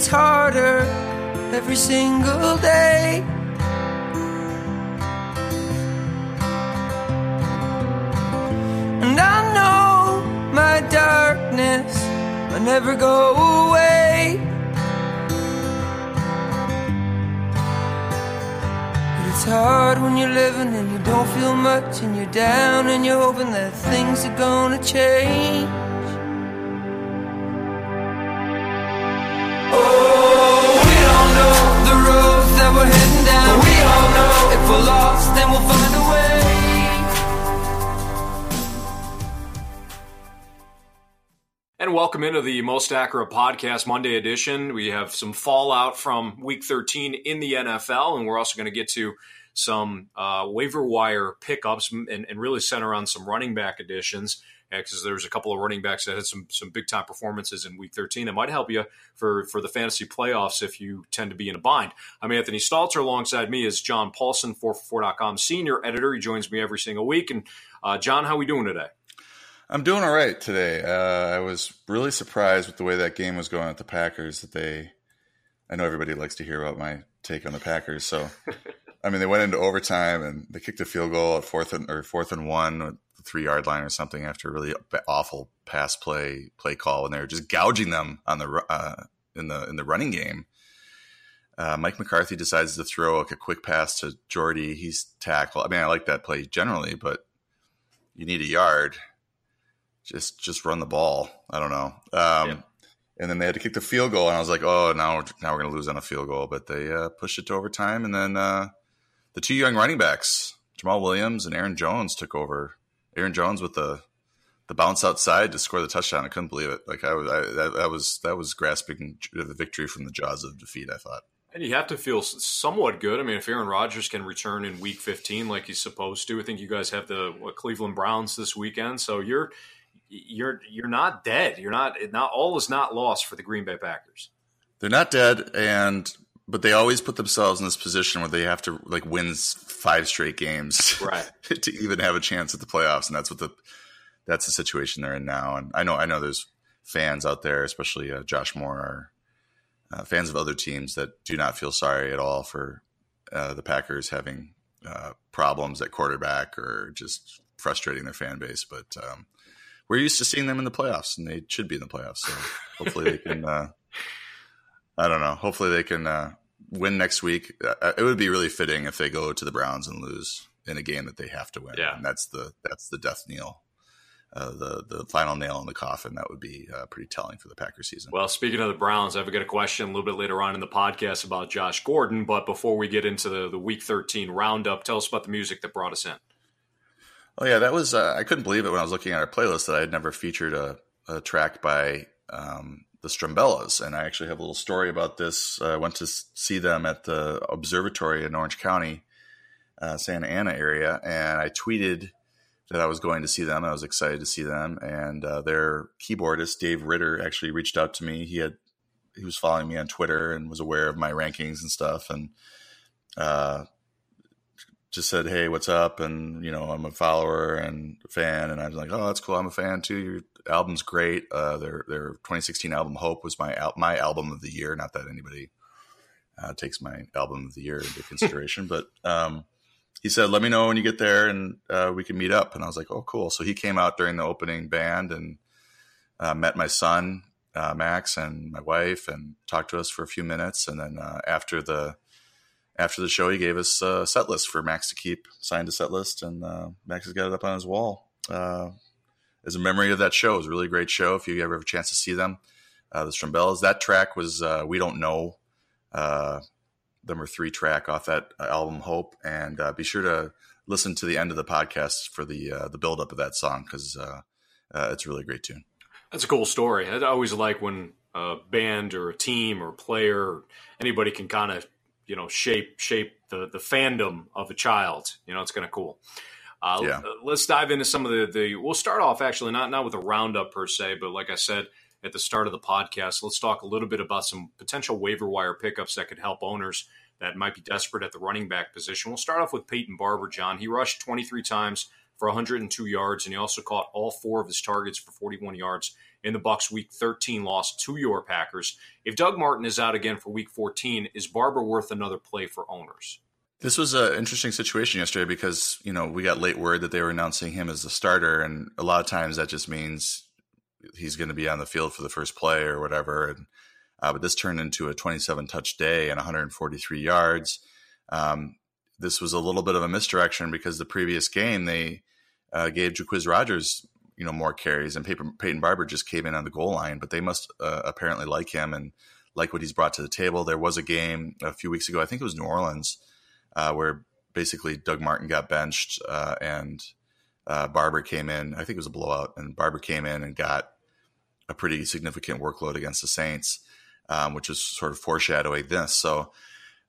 gets harder every single day. And I know my darkness will never go away. But it's hard when you're living and you don't feel much and you're down and you're hoping that things are gonna change. We're lost, then we'll find a way. And welcome into the Most Accurate Podcast Monday edition. We have some fallout from Week 13 in the NFL, and we're also going to get to some uh, waiver wire pickups and, and really center on some running back additions because there's a couple of running backs that had some some big time performances in Week 13 that might help you for for the fantasy playoffs if you tend to be in a bind. I'm Anthony Stalter. Alongside me is John Paulsen, 4for4.com senior editor. He joins me every single week. And uh, John, how are we doing today? I'm doing all right today. Uh, I was really surprised with the way that game was going at the Packers. That they, I know everybody likes to hear about my take on the Packers. So, I mean, they went into overtime and they kicked a field goal at fourth and or fourth and one, the three yard line or something after a really awful pass play play call, and they were just gouging them on the uh, in the in the running game. Uh, Mike McCarthy decides to throw like a quick pass to Jordy. He's tackle. I mean, I like that play generally, but you need a yard just just run the ball. I don't know. Um, yeah. And then they had to kick the field goal, and I was like, oh, now now we're going to lose on a field goal. But they uh, pushed it to overtime, and then uh, the two young running backs, Jamaal Williams and Aaron Jones, took over. Aaron Jones with the the bounce outside to score the touchdown. I couldn't believe it. Like I was, I, that, that was that was grasping the victory from the jaws of defeat. I thought. And you have to feel somewhat good. I mean, if Aaron Rodgers can return in Week 15 like he's supposed to, I think you guys have the what, Cleveland Browns this weekend, so you're you're you're not dead. You're not not all is not lost for the Green Bay Packers. They're not dead, and but they always put themselves in this position where they have to like win five straight games, right, to even have a chance at the playoffs. And that's what the that's the situation they're in now. And I know I know there's fans out there, especially uh, Josh Moore, uh, fans of other teams that do not feel sorry at all for uh, the Packers having uh, problems at quarterback or just frustrating their fan base. But um, we're used to seeing them in the playoffs, and they should be in the playoffs. So hopefully they can. Uh, I don't know. Hopefully they can uh, win next week. Uh, it would be really fitting if they go to the Browns and lose in a game that they have to win. Yeah, and that's the that's the death knell. Uh, the the final nail in the coffin that would be uh, pretty telling for the Packer season. Well, speaking of the Browns, I've got a question a little bit later on in the podcast about Josh Gordon. But before we get into the, the Week 13 roundup, tell us about the music that brought us in. Oh yeah, that was uh, I couldn't believe it when I was looking at our playlist that I had never featured a, a track by um, the Strumbellas, and I actually have a little story about this. Uh, I went to see them at the observatory in Orange County, uh, Santa Ana area, and I tweeted that I was going to see them. I was excited to see them, and uh, their keyboardist Dave Ritter actually reached out to me. He had he was following me on Twitter and was aware of my rankings and stuff, and uh, just said, "Hey, what's up?" And you know, I'm a follower and fan, and I was like, "Oh, that's cool. I'm a fan too. Your album's great. Uh, their their 2016 album Hope was my my album of the year. Not that anybody uh, takes my album of the year into consideration, but um, he said, "Let me know when you get there, and uh, we can meet up." And I was like, "Oh, cool." So he came out during the opening band and uh, met my son uh, Max and my wife, and talked to us for a few minutes, and then uh, after the after the show, he gave us a set list for Max to keep, signed a set list, and uh, Max has got it up on his wall uh, as a memory of that show. It was a really great show. If you ever have a chance to see them, uh, the Strumbellas. That track was uh, "We Don't Know," uh, number three track off that album Hope, and uh, be sure to listen to the end of the podcast for the uh, the build up of that song because uh, it's a really great tune. That's a cool story. I always like when a band or a team or a player anybody can kind of you know shape shape the the fandom of a child. You know, it's kind of cool. Uh, yeah. Let's dive into some of the, the. We'll start off actually not not with a roundup per se, but like I said at the start of the podcast, let's talk a little bit about some potential waiver wire pickups that could help owners that might be desperate at the running back position. We'll start off with Peyton Barber. John, he rushed 23 times for 102 yards, and he also caught all four of his targets for 41 yards in the Bucks Week 13 loss to your Packers. If Doug Martin is out again for Week 14, is Barber worth another play for owners? This was an interesting situation yesterday because you know we got late word that they were announcing him as the starter, and a lot of times that just means he's going to be on the field for the first play or whatever. And uh, but this turned into a 27 touch day and 143 yards. Um, this was a little bit of a misdirection because the previous game they uh, gave Jacquizz Rodgers you know more carries, and Peyton, Barber just came in on the goal line. But they must uh, apparently like him and like what he's brought to the table. There was a game a few weeks ago, I think it was New Orleans, uh, where basically Doug Martin got benched uh, and uh, Barber came in. I think it was a blowout, and Barber came in and got a pretty significant workload against the Saints, um, which is sort of foreshadowing this. So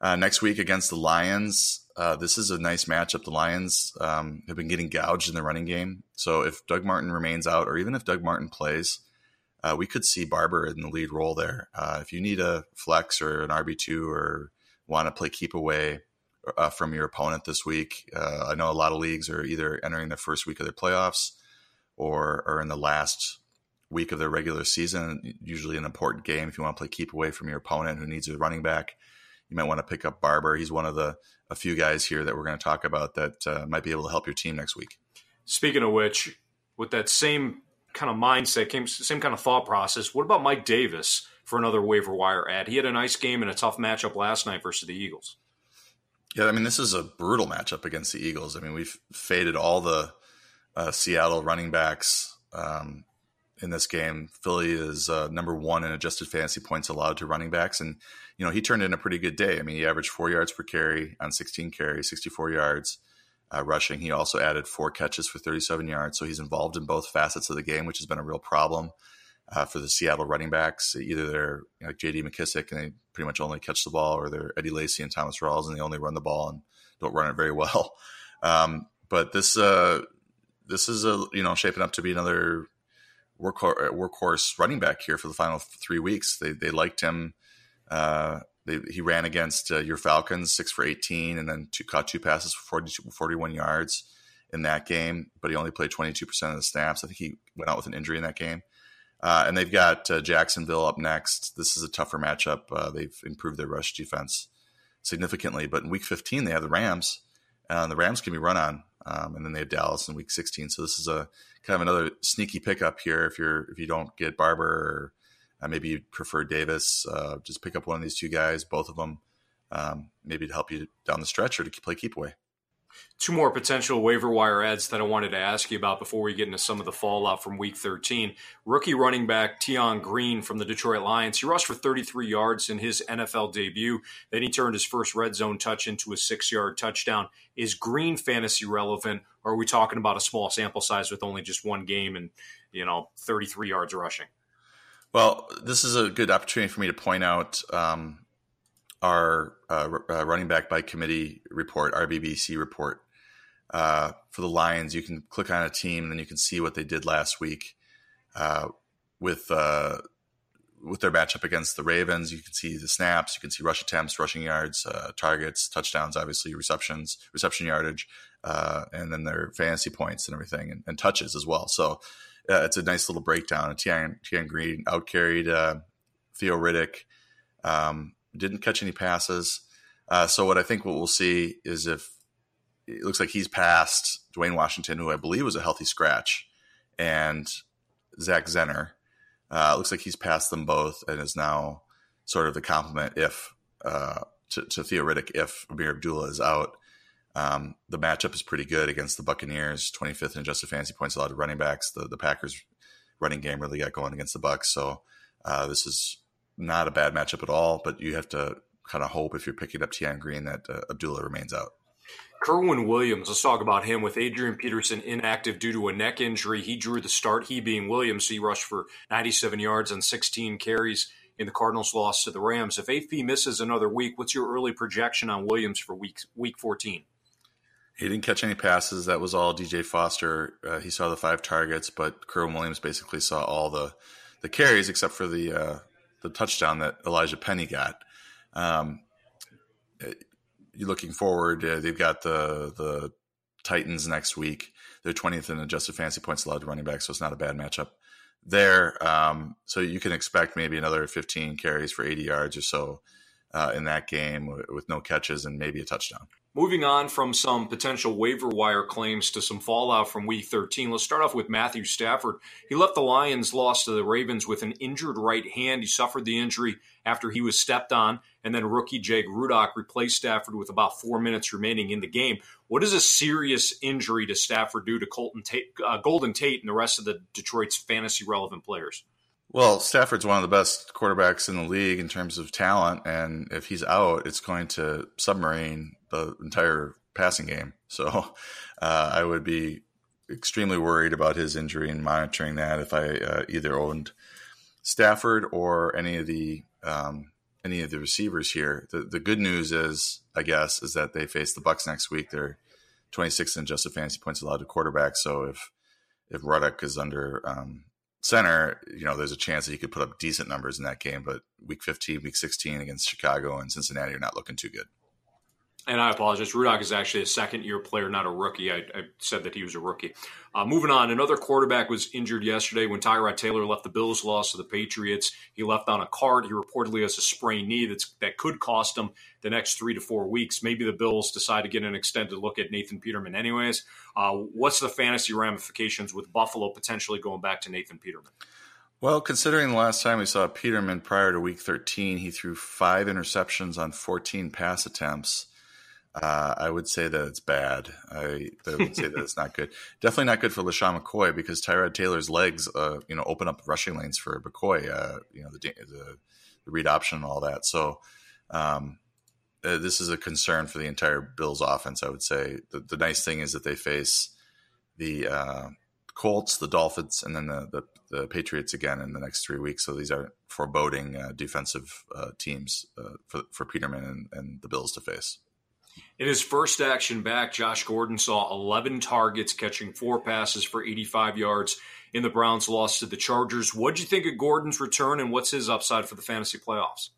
uh, next week against the Lions, uh, this is a nice matchup. The Lions um, have been getting gouged in the running game. So if Doug Martin remains out, or even if Doug Martin plays, uh, we could see Barber in the lead role there. Uh, if you need a flex or an RB2 or want to play keep away uh, from your opponent this week, uh, I know a lot of leagues are either entering the first week of their playoffs or are in the last week of their regular season. Usually an important game if you want to play keep away from your opponent who needs a running back you might want to pick up Barber. He's one of the a few guys here that we're going to talk about that uh, might be able to help your team next week. Speaking of which, with that same kind of mindset, came same kind of thought process. What about Mike Davis for another waiver wire ad? He had a nice game and a tough matchup last night versus the Eagles. Yeah, I mean this is a brutal matchup against the Eagles. I mean we've faded all the uh, Seattle running backs um, in this game. Philly is uh, number one in adjusted fantasy points allowed to running backs, and you know he turned in a pretty good day. I mean, he averaged four yards per carry on 16 carries, 64 yards uh, rushing. He also added four catches for 37 yards, so he's involved in both facets of the game, which has been a real problem uh, for the Seattle running backs. Either they're you know, J.D. McKissic and they pretty much only catch the ball, or they're Eddie Lacy and Thomas Rawls and they only run the ball and don't run it very well. Um, but this uh, this is a you know shaping up to be another workhorse, uh, workhorse running back here for the final three weeks. They they liked him. Uh, they, he ran against uh, your Falcons, six for 18, and then two, caught two passes for 40, 41 yards in that game. But he only played 22% of the snaps. I think he went out with an injury in that game. Uh, and they've got uh, Jacksonville up next. This is a tougher matchup. Uh, they've improved their rush defense significantly. But in Week 15, they have the Rams, and the Rams can be run on. Um, and then they have Dallas in Week 16. So this is a kind of another sneaky pickup here if you're if you don't get Barber or uh, maybe you prefer Davis, uh, just pick up one of these two guys, both of them, um, maybe to help you down the stretch or to play keep away. Two more potential waiver wire ads that I wanted to ask you about before we get into some of the fallout from Week 13. Rookie running back Tion Green from the Detroit Lions. He rushed for 33 yards in his NFL debut. Then he turned his first red zone touch into a six-yard touchdown. Is Green fantasy relevant, or are we talking about a small sample size with only just one game and you know 33 yards rushing? Well, this is a good opportunity for me to point out um, our uh, uh, running back by committee report, RBBC report. Uh, for the Lions, you can click on a team, and then you can see what they did last week uh, with uh, with their matchup against the Ravens. You can see the snaps, you can see rush attempts, rushing yards, uh, targets, touchdowns, obviously receptions, reception yardage, and then their fantasy points and everything, and, and touches as well. So it's a nice little breakdown. Tion, Tion Green outcarried Theo Riddick, um, didn't catch any passes. Uh, so what I think what we'll see is if it looks like he's passed Dwayne Washington, who I believe was a healthy scratch, and Zach Zenner. Uh, looks like he's passed them both and is now sort of the complement if uh, to, to Theo Riddick if Ameer Abdullah is out. Um, the matchup is pretty good against the Buccaneers, 25th in adjusted fantasy points allowed to running backs. The the Packers running game really got going against the Bucks, so uh, this is not a bad matchup at all. But you have to kind of hope if you're picking up Tion Green that uh, Abdullah remains out. Kerwynn Williams, let's talk about him with Adrian Peterson inactive due to a neck injury. He drew the start, he being Williams. He rushed for 97 yards and 16 carries in the Cardinals' loss to the Rams. If AP misses another week, what's your early projection on Williams for week week 14? He didn't catch any passes. That was all DJ Foster. Uh, he saw the five targets, but Kerwynn Williams basically saw all the the carries except for the uh, the touchdown that Elijhaa Penny got. Um, you're looking forward. Uh, they've got the the Titans next week. they're 20th in adjusted fantasy points allowed to running back, so it's not a bad matchup there. Um, so you can expect maybe another 15 carries for 80 yards or so uh, in that game with, with no catches and maybe a touchdown. Moving on from some potential waiver wire claims to some fallout from week 13, let's start off with Matthew Stafford. He left the Lions, lost to the Ravens with an injured right hand. He suffered the injury after he was stepped on, and then rookie Jake Rudock replaced Stafford with about four minutes remaining in the game. What does a serious injury to Stafford do to Colton Tate, uh, Golden Tate and the rest of the Detroit's fantasy relevant players? Well, Stafford's one of the best quarterbacks in the league in terms of talent, and if he's out, it's going to submarine the entire passing game. So uh, I would be extremely worried about his injury and monitoring that if I uh, either owned Stafford or any of the um, any of the receivers here. The, the good news is, I guess, is that they face the Bucks next week. They're 26th in adjusted fantasy points allowed to quarterback. So if if Rudock is under um, center, you know, there's a chance that he could put up decent numbers in that game. But week 15, week 16 against Chicago and Cincinnati are not looking too good and I apologize. Rudock is actually a second year player, not a rookie. I, I said that he was a rookie. Uh, moving on, another quarterback was injured yesterday when Tyrod Taylor left the Bills, lost to the Patriots. He left on a cart. He reportedly has a sprained knee that's, that could cost him the next three to four weeks. Maybe the Bills decide to get an extended look at Nathan Peterman, anyways. Uh, what's the fantasy ramifications with Buffalo potentially going back to Nathan Peterman? Well, considering the last time we saw Peterman prior to week 13, he threw five interceptions on 14 pass attempts. Uh, I would say that it's bad. I, I would say that it's not good. Definitely not good for LeSean McCoy because Tyrod Taylor's legs, uh, you know, open up rushing lanes for McCoy. Uh, you know, the, the, the read option and all that. So um, uh, this is a concern for the entire Bills offense. I would say the, the nice thing is that they face the uh, Colts, the Dolphins, and then the, the, the Patriots again in the next three weeks. So these are foreboding uh, defensive teams for for Peterman and, and the Bills to face. In his first action back, Josh Gordon saw 11 targets, catching four passes for 85 yards in the Browns' loss to the Chargers. What'd you think of Gordon's return, and what's his upside for the fantasy playoffs?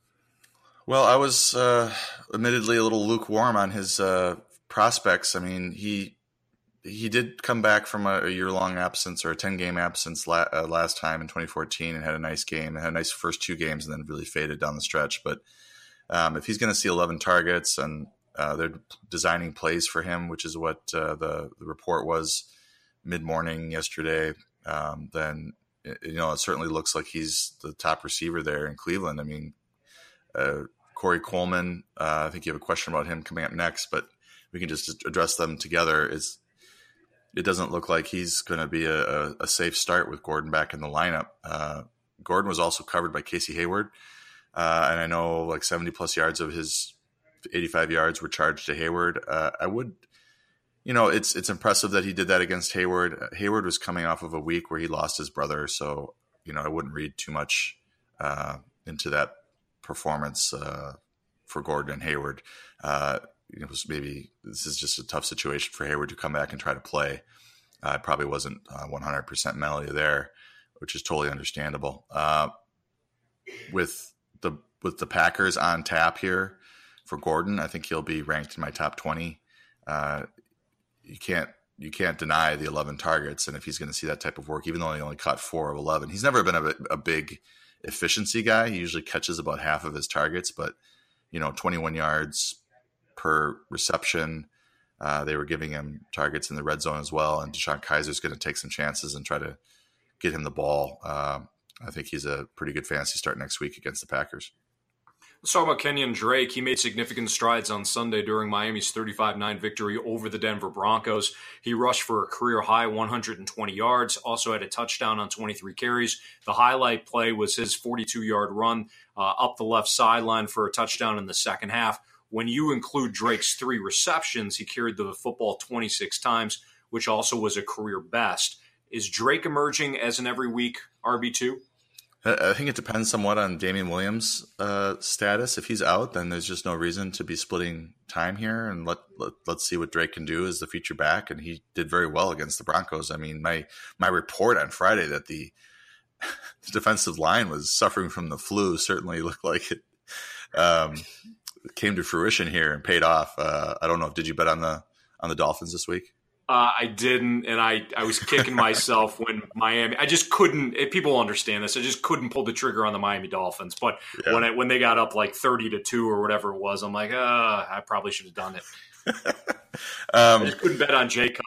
Well, I was uh, admittedly a little lukewarm on his uh, prospects. I mean, he he did come back from a, a year long absence or a 10 game absence la- uh, last time in 2014 and had a nice game had a nice first two games and then really faded down the stretch. But um, if he's going to see 11 targets and uh, they're designing plays for him, which is what uh, the, the report was mid morning yesterday. Um, then you know it certainly looks like he's the top receiver there in Cleveland. I mean, uh, Corey Coleman. Uh, I think you have a question about him coming up next, but we can just address them together. Is it doesn't look like he's going to be a, a, safe start with Gordon back in the lineup. Uh, Gordon was also covered by Casey Hayward, uh, and I know like seventy plus yards of his 85 yards were charged to Hayward. Uh, I would, you know, it's it's impressive that he did that against Hayward. Hayward was coming off of a week where he lost his brother, so you know I wouldn't read too much uh, into that performance uh, for Gordon and Hayward. Uh, it was maybe this is just a tough situation for Hayward to come back and try to play. Uh, probably wasn't 100% uh, melody there, which is totally understandable. Uh, with the with the Packers on tap here, for Gordon. I think he'll be ranked in my top twenty. Uh, you can't you can't deny the eleven targets, and if he's going to see that type of work, even though he only caught four of eleven, he's never been a, a big efficiency guy. He usually catches about half of his targets, but you know, twenty one yards per reception. Uh, they were giving him targets in the red zone as well, and DeShone Kizer is going to take some chances and try to get him the ball. Uh, I think he's a pretty good fantasy start next week against the Packers. Let's talk about Kenyan Drake. He made significant strides on Sunday during Miami's 35 9 victory over the Denver Broncos. He rushed for a career high 120 yards, also had a touchdown on 23 carries. The highlight play was his 42 yard run uh, up the left sideline for a touchdown in the second half. When you include Drake's three receptions, he carried the football 26 times, which also was a career best. Is Drake emerging as an every week RB2? I think it depends somewhat on Damien Williams' uh, status. If he's out, then there's just no reason to be splitting time here, and let, let us see what Drake can do as the feature back. And he did very well against the Broncos. I mean, my my report on Friday that the, the defensive line was suffering from the flu certainly looked like it um, came to fruition here and paid off. Uh, I don't know. If did you bet on the on the Dolphins this week? Uh, I didn't, and I, I was kicking myself when Miami. I just couldn't. People understand this. I just couldn't pull the trigger on the Miami Dolphins. But yeah. when I, when they got up like thirty to two or whatever it was, I'm like, uh, I probably should have done it. um, I just couldn't bet on Jacob.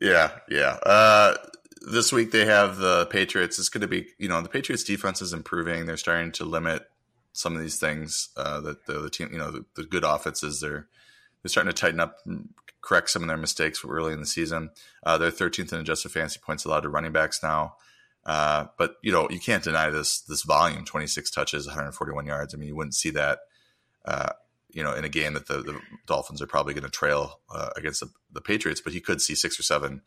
Yeah, yeah. Uh, this week they have the Patriots. It's going to be, you know, the Patriots defense is improving. They're starting to limit some of these things uh, that the, the, team, you know, the, the good offenses they're they're starting to tighten up correct some of their mistakes early in the season. Uh, they're 13th in adjusted fantasy points allowed to running backs now. Uh, but you know you can't deny this this volume: 26 touches, 141 yards. I mean, you wouldn't see that. Uh, you know, in a game that the, the Dolphins are probably going to trail uh, against the, the, Patriots, but he could see six or seven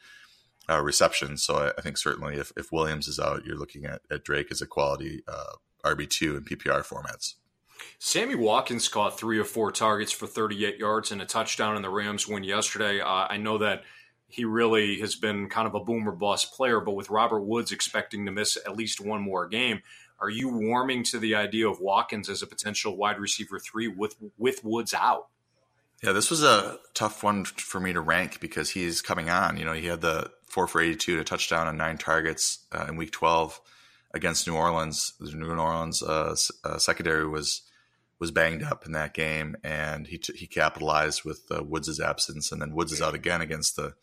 uh, receptions. So I, I, think certainly if, if Williams is out, you're looking at, at Drake as a quality uh, RB two in PPR formats. Sammy Watkins caught three or four targets for 38 yards and a touchdown in the Rams win yesterday. Uh, I know that he really has been kind of a boomer bust player, but with Robert Woods expecting to miss at least one more game, are you warming to the idea of Watkins as a potential wide receiver three with with Woods out? Yeah, this was a tough one for me to rank because he's coming on. You know, he had the four for 82 and a touchdown on nine targets uh, in week 12 against New Orleans. The New Orleans uh, uh, secondary was was banged up in that game, and he t- he capitalized with uh, Woods' absence, and then Woods is out again against the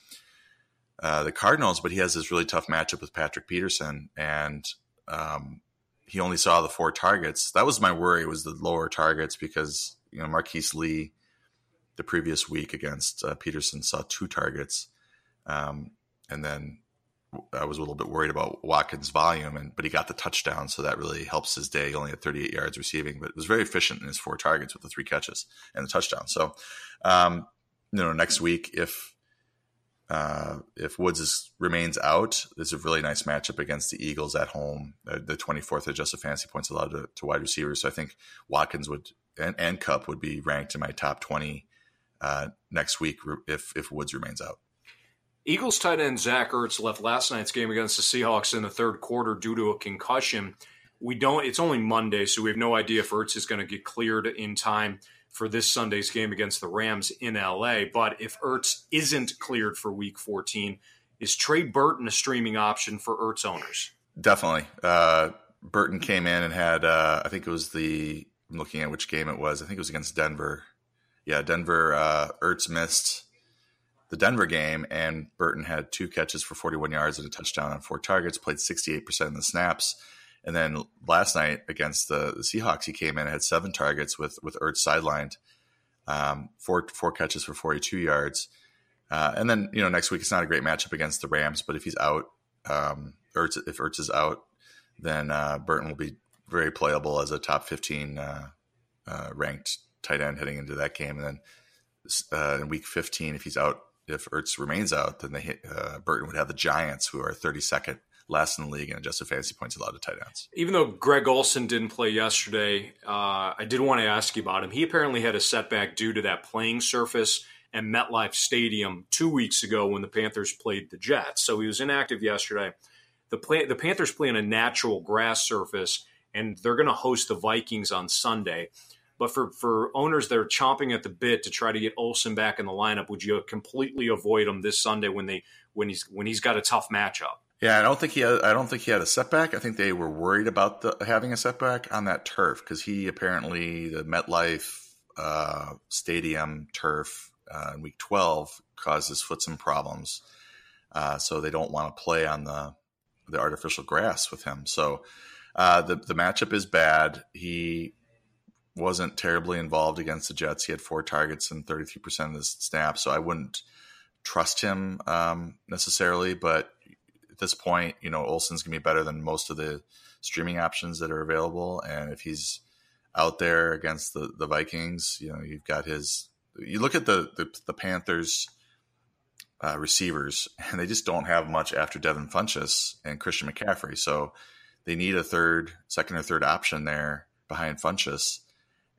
uh, the Cardinals. But he has this really tough matchup with Patrick Peterson, and um, he only saw the four targets. That was my worry was the lower targets because you know Marquise Lee the previous week against uh, Peterson saw two targets, um, and then I was a little bit worried about Watkins' volume, and but he got the touchdown, so that really helps his day. He only had 38 yards receiving, but it was very efficient in his four targets with the three catches and the touchdown. So, um, you know, next week if uh, if Woods is, remains out, there's a really nice matchup against the Eagles at home. Uh, the 24th adjusted fantasy points allowed to, to, wide receivers. So I think Watkins would and, and Kupp would be ranked in my top 20 uh, next week if if Woods remains out. Eagles tight end Zach Ertz left last night's game against the Seahawks in the third quarter due to a concussion. We don't. It's only Monday, so we have no idea if Ertz is going to get cleared in time for this Sunday's game against the Rams in LA. But if Ertz isn't cleared for Week 14, is Trey Burton a streaming option for Ertz owners? Definitely. Uh, Burton came in and had. Uh, I think it was the. I'm looking at which game it was. I think it was against Denver. Yeah, Denver. Uh, Ertz missed the Denver game, and Burton had two catches for 41 yards and a touchdown on four targets, played 68% of the snaps. And then last night against the, the Seahawks, he came in and had seven targets with with Ertz sidelined, um, four four catches for 42 yards. Uh, and then you know next week it's not a great matchup against the Rams, but if he's out, um, Ertz if Ertz is out, then uh, Burton will be very playable as a top 15 uh, uh ranked tight end heading into that game. And then uh, in week 15, if he's out if Ertz remains out, then they, uh, Burton would have the Giants, who are 32nd last in the league in adjusted fantasy points allowed to tight ends. Even though Greg Olsen didn't play yesterday, uh, I did want to ask you about him. He apparently had a setback due to that playing surface at MetLife Stadium two weeks ago when the Panthers played the Jets. So he was inactive yesterday. The play, the Panthers play on a natural grass surface, and they're going to host the Vikings on Sunday. But for, for owners that are chomping at the bit to try to get Olsen back in the lineup, would you completely avoid him this Sunday when they when he's when he's got a tough matchup? Yeah, I don't think he had, I don't think he had a setback. I think they were worried about the, having a setback on that turf because he apparently the MetLife uh, Stadium turf uh, in Week 12 caused his foot some problems, uh, so they don't want to play on the the artificial grass with him. So uh, the the matchup is bad. He wasn't terribly involved against the Jets. He had four targets and 33% of the snaps, so I wouldn't trust him um, necessarily. But at this point, you know, Olsen's going to be better than most of the streaming options that are available. And if he's out there against the, the Vikings, you know, you've got his. You look at the, the, the Panthers uh, receivers, and they just don't have much after Devin Funchess and Christian McCaffrey. So they need a third, second or third option there behind Funchess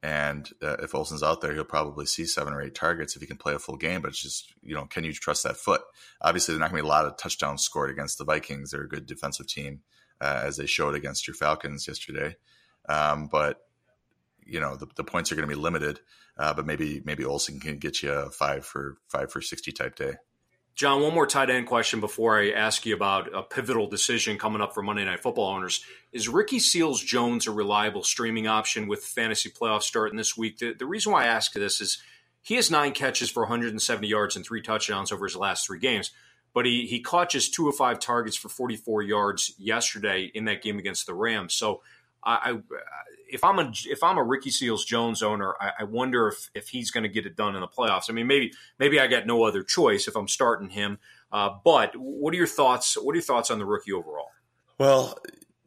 and uh, if Olsen's out there, he'll probably see seven or eight targets if he can play a full game. But it's just, you know, can you trust that foot? Obviously, there's not going to be a lot of touchdowns scored against the Vikings. They're a good defensive team, uh, as they showed against your Falcons yesterday. Um, but you know, the, the points are going to be limited. Uh, but maybe maybe Olsen can get you a five for five for sixty type day. John, one more tight end question before I ask you about a pivotal decision coming up for Monday Night Football owners. Is Ricky Seals Jones a reliable streaming option with fantasy playoffs starting this week? The, the reason why I ask this is he has nine catches for 170 yards and three touchdowns over his last three games, but he, he caught just two of five targets for 44 yards yesterday in that game against the Rams. So I, I if I'm a if I'm a Ricky Seals Jones owner, I, I wonder if if he's going to get it done in the playoffs. I mean, maybe maybe I got no other choice if I'm starting him. Uh, but what are your thoughts? What are your thoughts on the rookie overall? Well,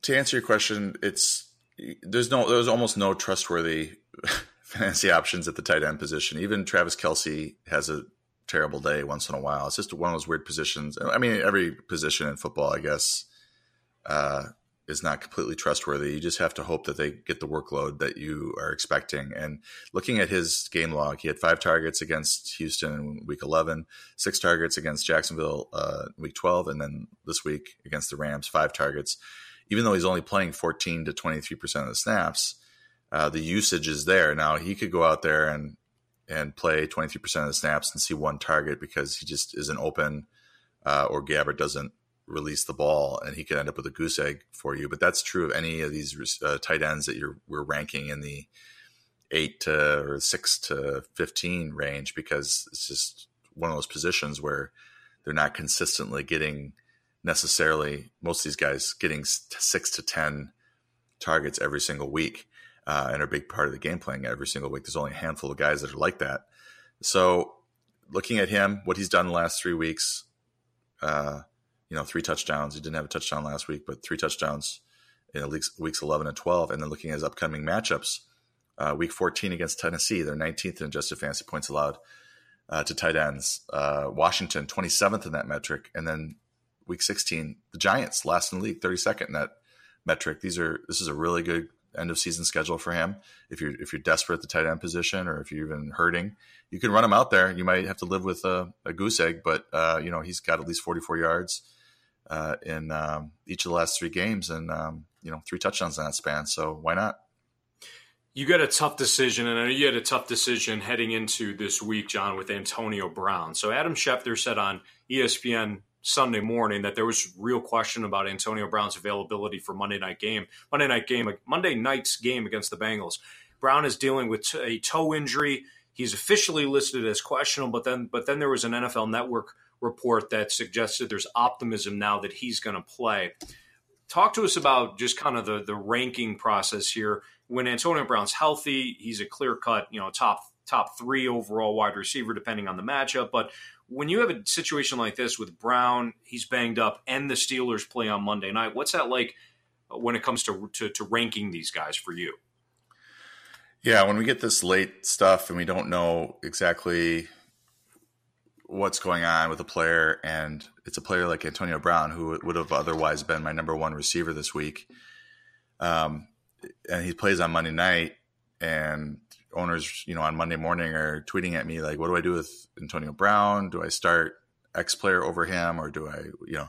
to answer your question, it's there's no there's almost no trustworthy fantasy options at the tight end position. Even Travis Kelce has a terrible day once in a while. It's just one of those weird positions. I mean, every position in football, I guess, uh, is not completely trustworthy. You just have to hope that they get the workload that you are expecting. And looking at his game log, he had five targets against Houston in week 11, six targets against Jacksonville uh, week 12, and then this week against the Rams, five targets. Even though he's only playing 14 to 23% of the snaps, uh, the usage is there. Now, he could go out there and and play 23% of the snaps and see one target because he just isn't open uh, or Gabbert doesn't release the ball and he could end up with a goose egg for you. But that's true of any of these uh, tight ends that you're we're ranking in the eight to or six to fifteen range because it's just one of those positions where they're not consistently getting necessarily most of these guys getting six to ten targets every single week uh, and are a big part of the game playing every single week. There's only a handful of guys that are like that. So looking at him, what he's done the last three weeks, uh, you know, three touchdowns. He didn't have a touchdown last week, but three touchdowns in weeks, weeks 11 and 12. And then looking at his upcoming matchups, uh, week 14 against Tennessee, they're 19th in adjusted fantasy points allowed uh, to tight ends. Uh, Washington, 27th in that metric. And then week 16, the Giants, last in the league, 32nd in that metric. These are, this is a really good end of season schedule for him. If you're if you're desperate at the tight end position, or if you're even hurting, you can run him out there. You might have to live with a, a goose egg, but uh, you know he's got at least 44 yards uh, in um, each of the last three games, and um, you know three touchdowns in that span. So why not? You got a tough decision, and I know you had a tough decision heading into this week, John, with Antonio Brown. So Adam Schefter said on ESPN Sunday morning that there was real question about Antonio Brown's availability for Monday night game. Monday night game, Monday night's game against the Bengals. Brown is dealing with a toe injury. He's officially listed as questionable, but then but then there was an NFL Network report that suggested there's optimism now that he's going to play. Talk to us about just kind of the the ranking process here. When Antonio Brown's healthy, he's a clear cut, you know, top top three overall wide receiver, depending on the matchup. But when you have a situation like this with Brown, he's banged up, and the Steelers play on Monday night. What's that like when it comes to, to, to ranking these guys for you? Yeah, when we get this late stuff and we don't know exactly what's going on with a player, and it's a player like Antonio Brown who would have otherwise been my number one receiver this week. Um, and he plays on Monday night, and owners, you know, on Monday morning are tweeting at me like, "What do I do with Antonio Brown? Do I start X player over him, or do I, you know?"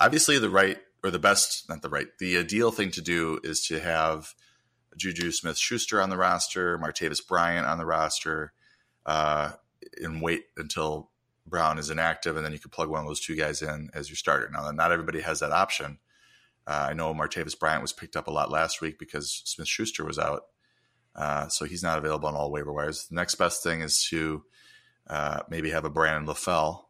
Obviously, the right or the best, not the right, the ideal thing to do is to have Juju Smith Schuster on the roster, Martavis Bryant on the roster, uh, and wait until Brown is inactive, and then you could plug one of those two guys in as your starter. Now, not everybody has that option. Uh, I know Martavis Bryant was picked up a lot last week because Smith Schuster was out, uh, so he's not available on all waiver wires. The next best thing is to uh, maybe have a Brandon LaFell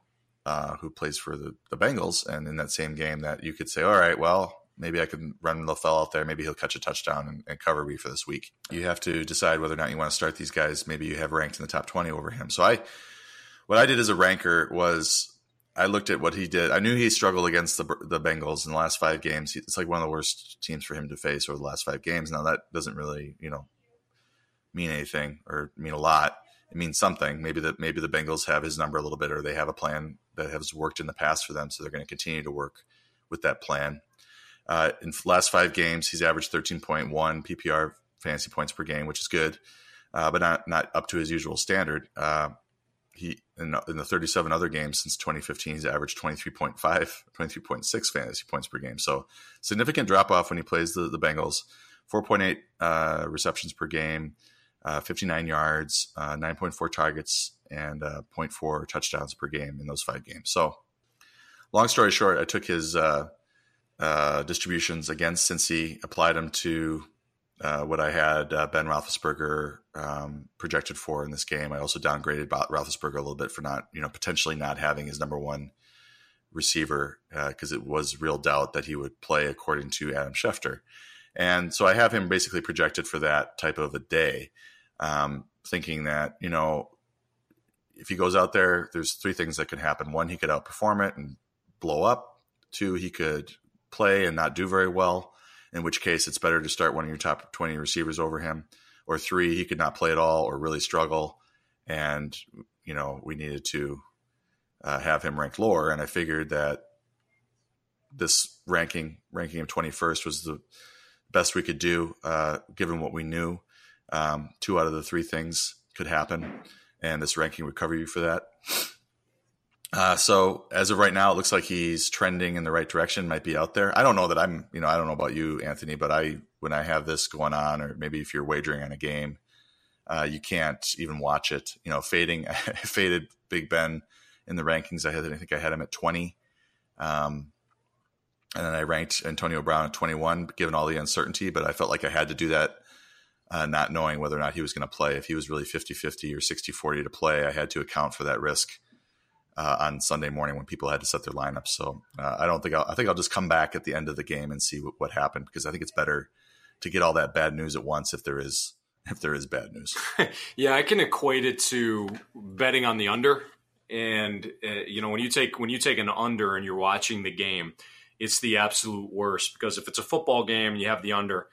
uh, who plays for the, the Bengals, and in that same game, that you could say, all right, well, maybe I can run LaFell out there. Maybe he'll catch a touchdown and, and, cover me for this week. You have to decide whether or not you want to start these guys. Maybe you have ranked in the top 20 over him. So I what I did as a ranker was I looked at what he did. I knew he struggled against the the Bengals in the last five games. It's like one of the worst teams for him to face over the last five games. Now that doesn't really, you know, mean anything or mean a lot. It means something. Maybe that maybe the Bengals have his number a little bit, or they have a plan that has worked in the past for them, so they're going to continue to work with that plan. Uh, in last five games, he's averaged 13.1 PPR fantasy points per game, which is good, uh, but not not up to his usual standard. Uh, he in, in, the 37 other games since 2015 he's averaged 23.5 23.6 fantasy points per game. So significant drop off when he plays the, the bengals. 4.8 uh, receptions per game uh, 59 yards uh, 9.4 targets and uh, 0.4 touchdowns per game in those five games. So long story short, I took his uh, distributions against Cincy, applied them to uh, what I had uh, Ben Roethlisberger um, projected for in this game. I also downgraded Roethlisberger a little bit for not, you know, potentially not having his number one receiver because uh, it was real doubt that he would play according to Adam Schefter. And so I have him basically projected for that type of a day, um, thinking that, you know, if he goes out there, there's three things that could happen. One, he could outperform it and blow up. Two, he could play and not do very well, in which case it's better to start one of your top 20 receivers over him. Or three, he could not play at all or really struggle. And, you know, we needed to uh, have him ranked lower. And I figured that this ranking, ranking him 21st, was the best we could do, uh, given what we knew. Um, two out of the three things could happen, and this ranking would cover you for that. Uh, so as of right now, it looks like he's trending in the right direction. Might be out there. I don't know that I'm. You know, I don't know about you, Anthony, but I when I have this going on, or maybe if you're wagering on a game, uh, you can't even watch it. You know, fading, faded Big Ben in the rankings. I had, I think I had him at 20, um, and then I ranked Antonio Brown at 21, given all the uncertainty. But I felt like I had to do that, uh, not knowing whether or not he was going to play. If he was really 50-50 or 60-40 to play, I had to account for that risk uh, on Sunday morning when people had to set their lineups. So uh, I don't think I'll, I think I'll just come back at the end of the game and see what, what happened because I think it's better to get all that bad news at once if there is if there is bad news. yeah, I can equate it to betting on the under. And uh, you know when you take when you take an under and you're watching the game, it's the absolute worst because if it's a football game and you have the under,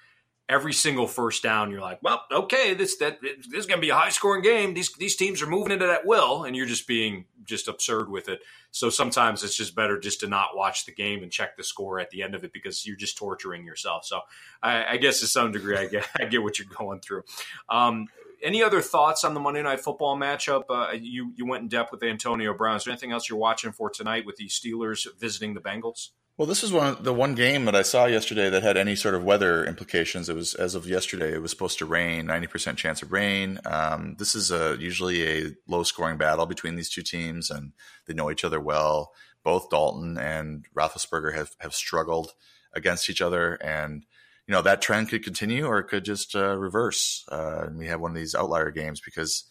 every single first down, you're like, well, okay, this that this is going to be a high scoring game. These these teams are moving into that will, and you're just being just absurd with it. So sometimes it's just better just to not watch the game and check the score at the end of it because you're just torturing yourself. So I, I guess to some degree, I get I get what you're going through. Um, any other thoughts on the Monday Night Football matchup? Uh, you you went in depth with Antonio Brown. Is there anything else you're watching for tonight with the Steelers visiting the Bengals? Well, this is one the one game that I saw yesterday that had any sort of weather implications. It was as of yesterday, it was supposed to rain, ninety percent chance of rain. Um, this is a, usually a low scoring battle between these two teams, and they know each other well. Both Dalton and Roethlisberger have have struggled against each other, and you know that trend could continue or it could just uh, reverse. Uh, and we have one of these outlier games because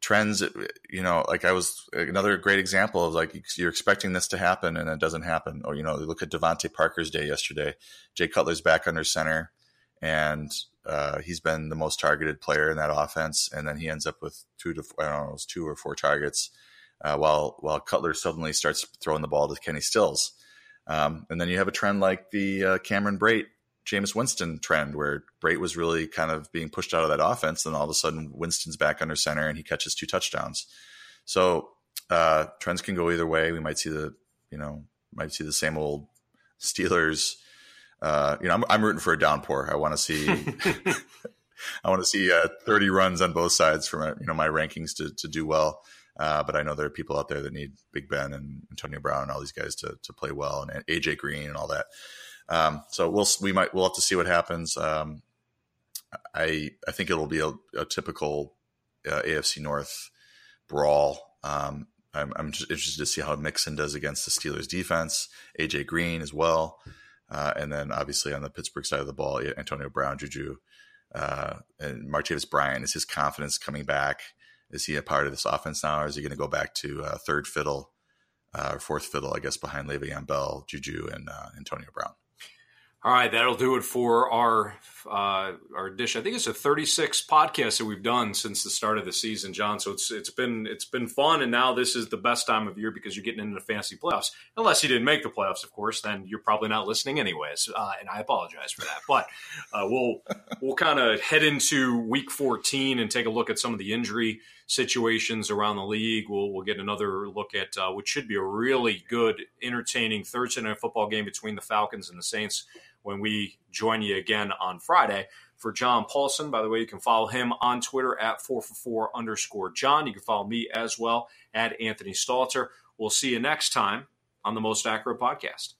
trends you know like i was another great example of like you're expecting this to happen and it doesn't happen. Or you know look at DeVante Parker's day yesterday. Jay cutler's back under center and uh, he's been the most targeted player in that offense. And then he ends up with two to i don't know it two or four targets uh, while while cutler suddenly starts throwing the ball to kenny stills. Um, and then you have a trend like the uh, cameron brate Jameis Winston trend where Brate was really kind of being pushed out of that offense. Then all of a sudden, Winston's back under center and he catches two touchdowns. So uh, trends can go either way. We might see the, you know, might see the same old Steelers. Uh, you know, I'm, I'm, rooting for a downpour. I want to see, I want to see uh, 30 runs on both sides for my, you know, my rankings to, to do well. Uh, but I know there are people out there that need Big Ben and Antonio Brown and all these guys to, to play well and AJ Green and all that. Um, so we'll we might we'll have to see what happens. Um, I I think it'll be a, a typical uh, AFC North brawl. Um, I'm, I'm just interested to see how Mixon does against the Steelers defense, AJ Green as well, uh, and then obviously on the Pittsburgh side of the ball, Antonio Brown, Juju, uh, and Martavis Bryant. Is his confidence coming back? Is he a part of this offense now, or is he going to go back to uh, third fiddle uh, or fourth fiddle, I guess, behind Le'Veon Bell, Juju, and uh, Antonio Brown? All right, that'll do it for our uh, our dish. I think it's a 36 podcast that we've done since the start of the season, John. So it's it's been it's been fun, and now this is the best time of year because you're getting into the fantasy playoffs. Unless you didn't make the playoffs, of course, then you're probably not listening anyways, uh, and I apologize for that. But uh, we'll we'll kind of head into week 14 and take a look at some of the injury situations around the league. We'll we'll get another look at uh, which should be a really good, entertaining Thursday night football game between the Falcons and the Saints when we join you again on Friday. For John Paulsen, by the way, you can follow him on Twitter at 4for4 underscore John. You can follow me as well at Anthony Stalter. We'll see you next time on the Most Accurate Podcast.